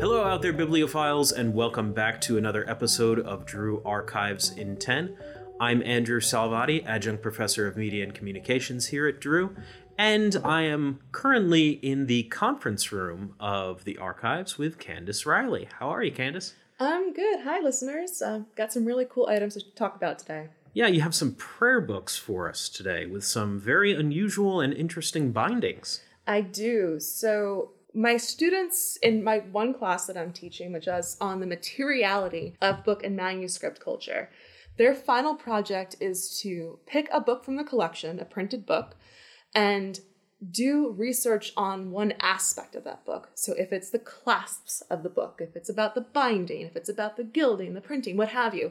Hello, out there, bibliophiles, and welcome back to another episode of Drew Archives in 10. I'm Andrew Salvati, adjunct professor of media and communications here at Drew, and I am currently in the conference room of the archives with Candace Riley. How are you, Candace? I'm good. Hi, listeners. Uh, got some really cool items to talk about today. Yeah, you have some prayer books for us today with some very unusual and interesting bindings. I do. So, my students in my one class that I'm teaching, which is on the materiality of book and manuscript culture, their final project is to pick a book from the collection, a printed book, and do research on one aspect of that book. So if it's the clasps of the book, if it's about the binding, if it's about the gilding, the printing, what have you.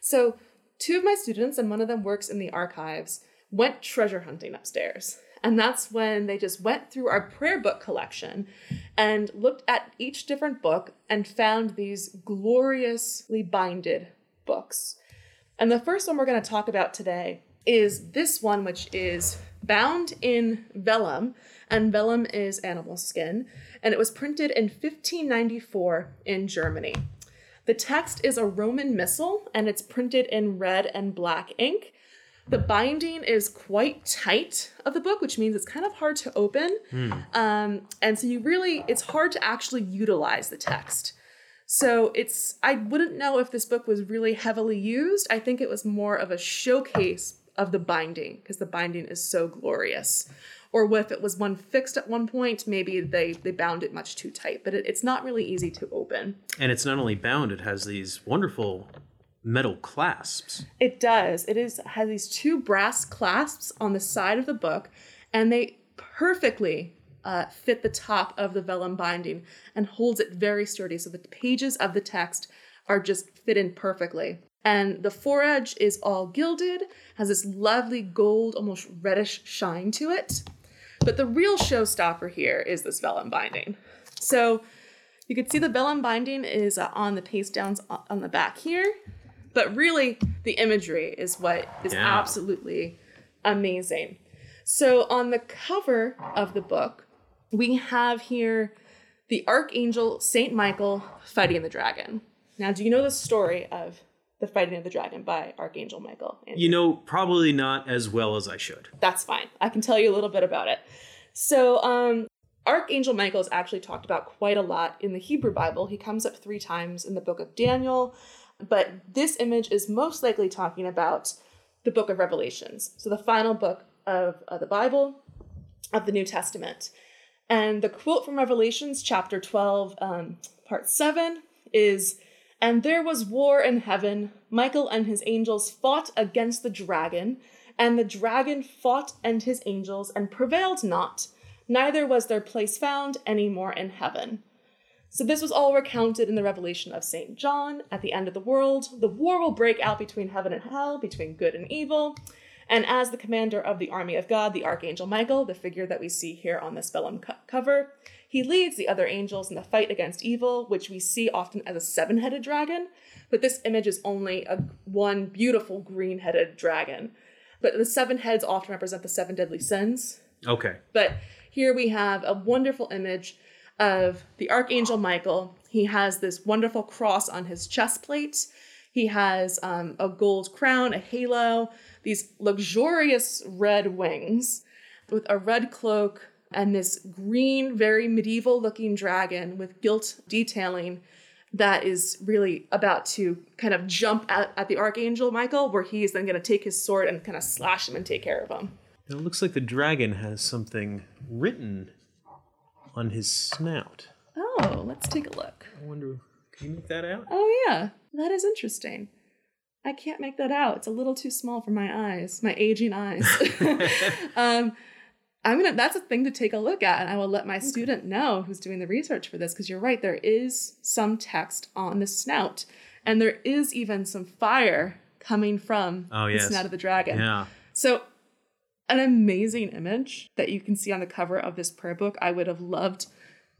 So two of my students, and one of them works in the archives, went treasure hunting upstairs. And that's when they just went through our prayer book collection and looked at each different book and found these gloriously binded books. And the first one we're going to talk about today is this one, which is bound in vellum, and vellum is animal skin, and it was printed in 1594 in Germany. The text is a Roman missal, and it's printed in red and black ink. The binding is quite tight of the book, which means it's kind of hard to open. Um, and so you really, it's hard to actually utilize the text. So it's, I wouldn't know if this book was really heavily used. I think it was more of a showcase of the binding because the binding is so glorious. Or if it was one fixed at one point, maybe they, they bound it much too tight, but it, it's not really easy to open. And it's not only bound, it has these wonderful metal clasps. It does. It is has these two brass clasps on the side of the book, and they perfectly uh, fit the top of the vellum binding and holds it very sturdy. So the pages of the text are just fit in perfectly. And the foredge is all gilded, has this lovely gold, almost reddish shine to it. But the real showstopper here is this vellum binding. So you can see the vellum binding is uh, on the paste downs on the back here, but really the imagery is what is Yeah. absolutely amazing. So on the cover of the book, we have here the archangel Saint Michael fighting the dragon. Now, do you know the story of the fighting of the dragon by Archangel Michael? Andrew? You know, probably not as well as I should. that's fine. I can tell you a little bit about it. So, um, Archangel Michael is actually talked about quite a lot in the Hebrew Bible. He comes up three times in the book of Daniel, but this image is most likely talking about the book of Revelations. So, the final book of, of the Bible, of the New Testament. And the quote from Revelations, chapter 12, um, part 7, is And there was war in heaven. Michael and his angels fought against the dragon, and the dragon fought and his angels, and prevailed not. Neither was their place found any more in heaven. So this was all recounted in the revelation of St. John. At the end of the world, the war will break out between heaven and hell, between good and evil. And as the commander of the army of God, the Archangel Michael, the figure that we see here on this vellum co- cover, he leads the other angels in the fight against evil, which we see often as a seven headed dragon. But this image is only a one beautiful green headed dragon. But the seven heads often represent the seven deadly sins. Okay. But here we have a wonderful image of the Archangel Michael. He has this wonderful cross on his chest plate. He has um, a gold crown, a halo, these luxurious red wings with a red cloak and this green, very medieval looking dragon with gilt detailing that is really about to kind of jump at, at the Archangel Michael, where he's then going to take his sword and kind of slash him and take care of him. It looks like the dragon has something written on his snout. Oh, let's take a look. I wonder, can you make that out? Oh yeah, that is interesting. I can't make that out. It's a little too small for my eyes, my aging eyes. um, I'm gonna. That's a thing to take a look at, and I will let my student know who's doing the research for this because you're right. There is some text on the snout, and there is even some fire coming from Oh, the snout of the dragon. Yeah. So, an amazing image that you can see on the cover of this prayer book. I would have loved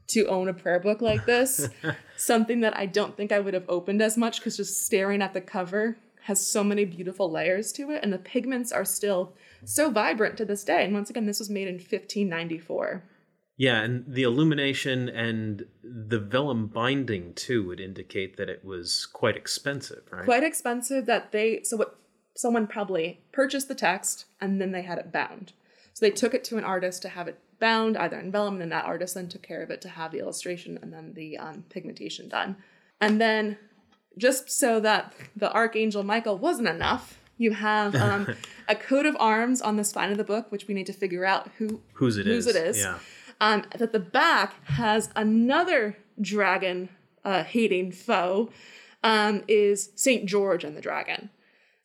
to own a prayer book like this. Something that I don't think I would have opened as much because just staring at the cover has so many beautiful layers to it, and the pigments are still so vibrant to this day. And once again, this was made in 1594. Yeah, and the illumination and the vellum binding too would indicate that it was quite expensive, right? Quite expensive that they so what someone probably purchased the text and then they had it bound. So they took it to an artist to have it bound either in vellum, and then that artist then took care of it to have the illustration and then the um, pigmentation done. And then just so that the Archangel Michael wasn't enough, you have um, a coat of arms on the spine of the book, which we need to figure out who Whose it whose is. it is. Yeah. Um, that the back has another dragon uh, hating foe um, is Saint George and the dragon.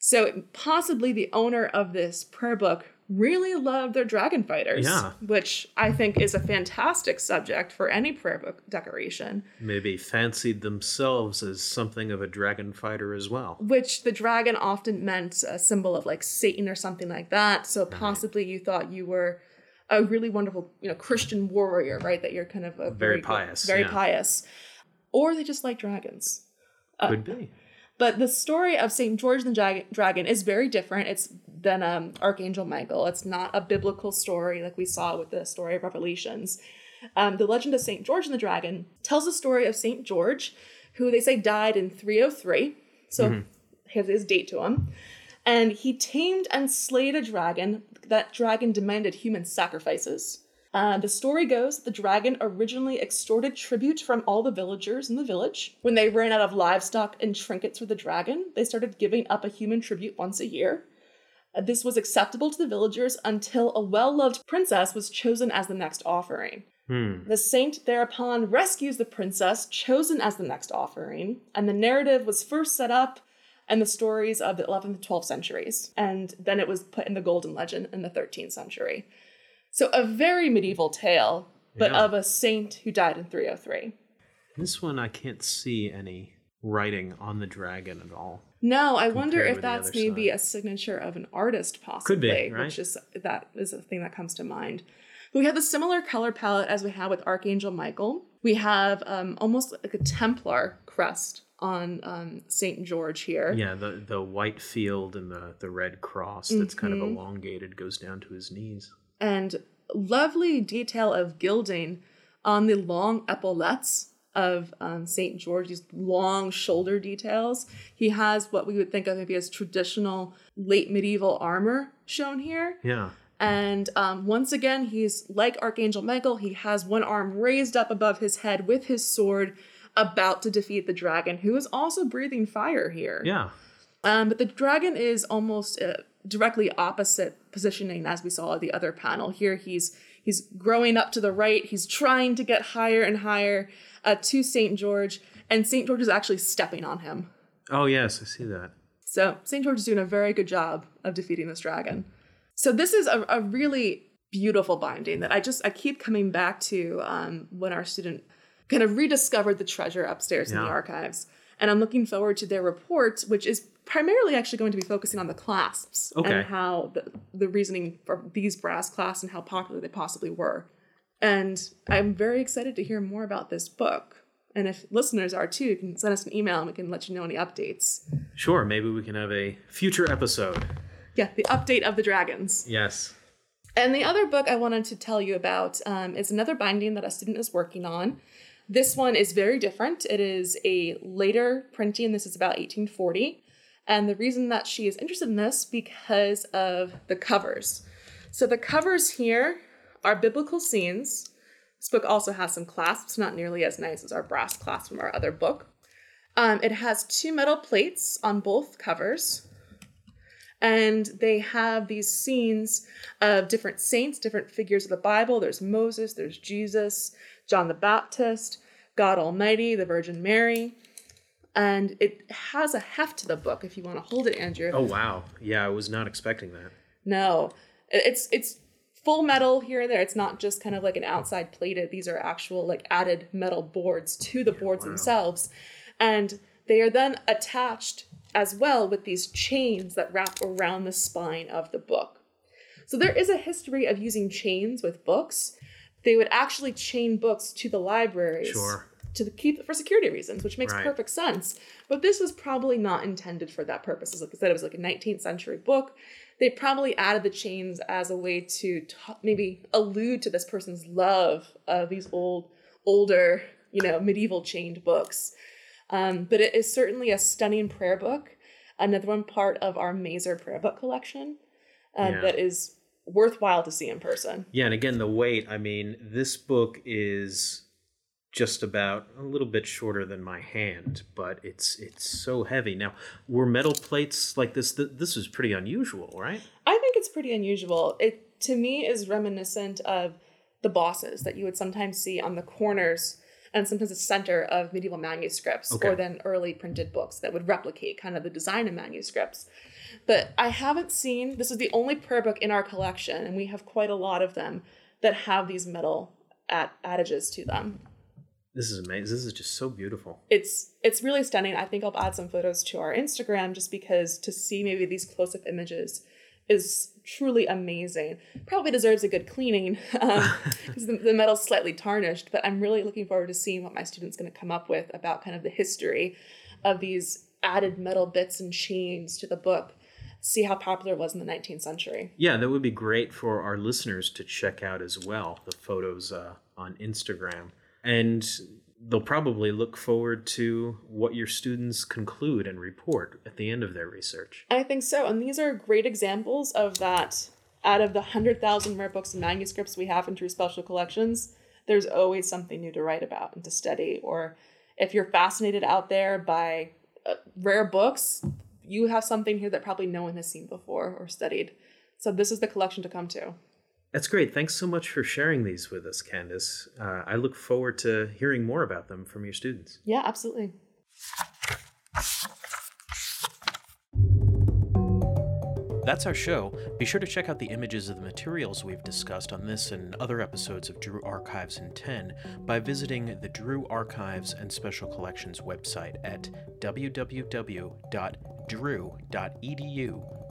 So possibly the owner of this prayer book really loved their dragon fighters, Yeah. which I think is a fantastic subject for any prayer book decoration. Maybe fancied themselves as something of a dragon fighter as well. Which the dragon often meant a symbol of like Satan or something like that. So possibly you thought you were a really wonderful, you know, Christian warrior, right? That you're kind of a Very good- pious, very yeah. pious, or they just like dragons. Uh, Could be. But the story of Saint George and the Dragon is very different. It's than um, Archangel Michael. It's not a biblical story like we saw with the story of Revelations. Um, the legend of Saint George and the Dragon tells the story of Saint George, who they say died in 303. So has his date to him. And he tamed and slayed a dragon. That dragon demanded human sacrifices. Uh, the story goes that the dragon originally extorted tribute from all the villagers in the village. When they ran out of livestock and trinkets for the dragon, they started giving up a human tribute once a year. Uh, this was acceptable to the villagers until a well loved princess was chosen as the next offering. Hmm. The saint thereupon rescues the princess chosen as the next offering, and the narrative was first set up in the stories of the 11th and 12th centuries, and then it was put in the Golden Legend in the 13th century. So, a very medieval tale, but Yeah. of a saint who died in 303. This one I can't see any writing on the dragon at all. No, I wonder if that's maybe side. a signature of an artist, possibly. Could be, right? Which is that is a thing that comes to mind. But we have a similar color palette as we have with Archangel Michael. We have um, almost like a Templar crest on um, Saint George here. Yeah, the the white field and the the red cross that's kind of Mm-hmm. elongated goes down to his knees. And lovely detail of gilding on the long epaulettes of um, Saint George, these long shoulder details. He has what we would think of maybe as traditional late medieval armor shown here. Yeah. And um, once again, he's like Archangel Michael. He has one arm raised up above his head with his sword, about to defeat the dragon, who is also breathing fire here. Yeah. Um, but the dragon is almost uh, directly opposite positioning as we saw at the other panel. Here, he's he's growing up to the right. He's trying to get higher and higher uh, to Saint George, and Saint George is actually stepping on him. Oh yes, I see that. So St. George is doing a very good job of defeating this dragon. So this is a, a really beautiful binding that I just I keep coming back to um, when our student kind of rediscovered the treasure upstairs in the archives. And I'm looking forward to their report, which is primarily actually going to be focusing on the clasps Okay. and how the, the reasoning for these brass clasps and how popular they possibly were. And I'm very excited to hear more about this book. And if listeners are too, you can send us an email and we can let you know any updates. Sure, maybe we can have a future episode. Yeah, the update of the dragons. Yes. And the other book I wanted to tell you about um, is another binding that a student is working on. This one is very different. It is a later printing. This is about 1840. And the reason that she is interested in this because of the covers. So the covers here are biblical scenes. This book also has some clasps, not nearly as nice as our brass clasp from our other book. Um, it has two metal plates on both covers and they have these scenes of different saints, different figures of the Bible. There's Moses, there's Jesus, John the Baptist, God Almighty, the Virgin Mary. And it has a heft to the book if you want to hold it, Andrew. Oh wow. Yeah, I was not expecting that. No, it's it's full metal here and there. It's not just kind of like an outside plated. These are actual like added metal boards to the boards themselves, and they are then attached as well with these chains that wrap around the spine of the book. So there is a history of using chains with books. They would actually chain books to the libraries Sure. To keep for security reasons, which makes Right. perfect sense. But this was probably not intended for that purpose. As Like I said, it was like a 19th century book. they probably added the chains as a way to t- maybe allude to this person's love of these old, older, you know, medieval chained books. Um, but it is certainly a stunning prayer book, another one part of our Mazer prayer book collection uh, Yeah. that is worthwhile to see in person. Yeah, and again, the weight. I mean, this book is just about a little bit shorter than my hand, but it's it's so heavy. Now, were metal plates like this? Th- this is pretty unusual, right? I think it's pretty unusual. It to me is reminiscent of the bosses that you would sometimes see on the corners and sometimes the center of medieval manuscripts Okay. or then early printed books that would replicate kind of the design of manuscripts. But I haven't seen this is the only prayer book in our collection, and we have quite a lot of them that have these metal ad- adages to them. This is amazing. This is just so beautiful. it's it's really stunning. I think I'll add some photos to our Instagram just because to see maybe these close up images is truly amazing. Probably deserves a good cleaning because the, the metal's slightly tarnished. But I'm really looking forward to seeing what my students going to come up with about kind of the history of these added metal bits and chains to the book. See how popular it was in the 19th century. Yeah, that would be great for our listeners to check out as well. The photos uh, on Instagram, and they'll probably look forward to what your students conclude and report at the end of their research. I think so. And these are great examples of that. Out of the 100,000 rare books and manuscripts we have in Drew Special Collections, there's always something new to write about and to study. Or if you're fascinated out there by uh, rare books, you have something here that probably no one has seen before or studied. So this is the collection to come to. That's great. Thanks so much for sharing these with us, Candace. Uh, I look forward to hearing more about them from your students. Yeah, absolutely. That's our show. Be sure to check out the images of the materials we've discussed on this and other episodes of Drew Archives in 10 by visiting the Drew Archives and Special Collections website at www.drew.edu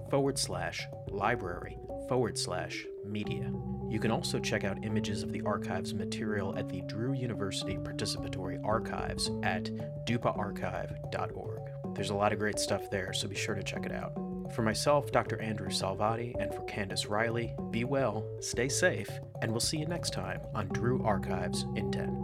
forward slash library forward slash media. You can also check out images of the archives material at the Drew University Participatory Archives at dupaarchive.org. There's a lot of great stuff there, so be sure to check it out. For myself, Dr. Andrew Salvati, and for Candace Riley, be well, stay safe, and we'll see you next time on Drew Archives in 10.